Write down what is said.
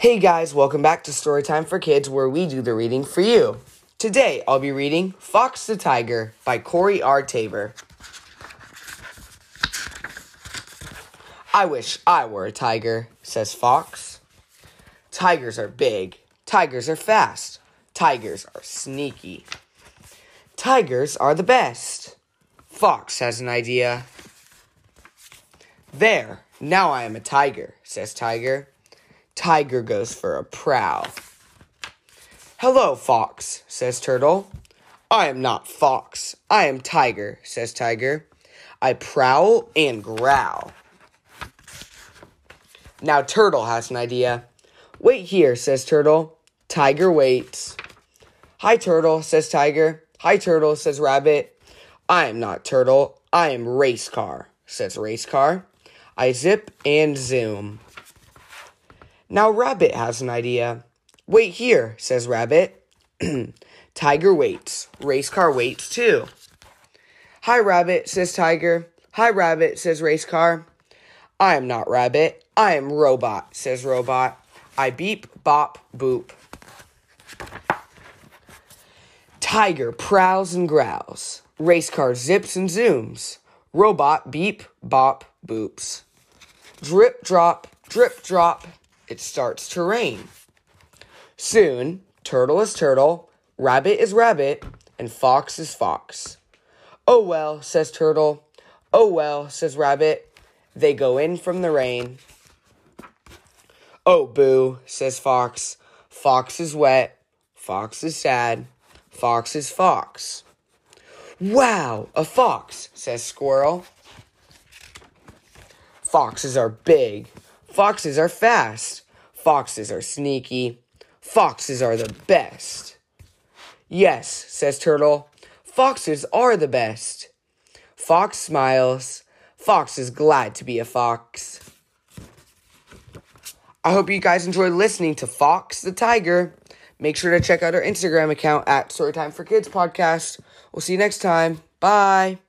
Hey guys, welcome back to Storytime for Kids, where we do the reading for you. Today, I'll be reading Fox the Tiger by Corey R. Tabor. I wish I were a tiger, says Fox. Tigers are big. Tigers are fast. Tigers are sneaky. Tigers are the best. Fox has an idea. There, now I am a tiger, says Tiger. Tiger goes for a prowl. Hello, Fox, says Turtle. I am not Fox. I am Tiger, says Tiger. I prowl and growl. Now Turtle has an idea. Wait here, says Turtle. Tiger waits. Hi, Turtle, says Tiger. Hi, Turtle, says Rabbit. I am not Turtle. I am Race Car, says Race Car. I zip and zoom. Now Rabbit has an idea. Wait here, says Rabbit. Tiger waits. Race car waits too. Hi, Rabbit, says Tiger. Hi, Rabbit, says Race car. I am not Rabbit. I am Robot, says Robot. I beep, bop, boop. Tiger prowls and growls. Race car zips and zooms. Robot beep, bop, boops. Drip, drop, drip, drop. It starts to rain. Soon, turtle is turtle, rabbit is rabbit, and fox is fox. Oh well, says turtle. Oh well, says rabbit. They go in from the rain. Oh boo, says fox. Fox is wet. Fox is sad. Fox is fox. Wow, a fox, says squirrel. Foxes are big. Foxes are fast. Foxes are sneaky. Foxes are the best. Yes, says Turtle. Foxes are the best. Fox smiles. Fox is glad to be a fox. I hope you guys enjoyed listening to Fox the Tiger. Make sure to check out our Instagram account at Storytime for Kids Podcast. We'll see you next time. Bye.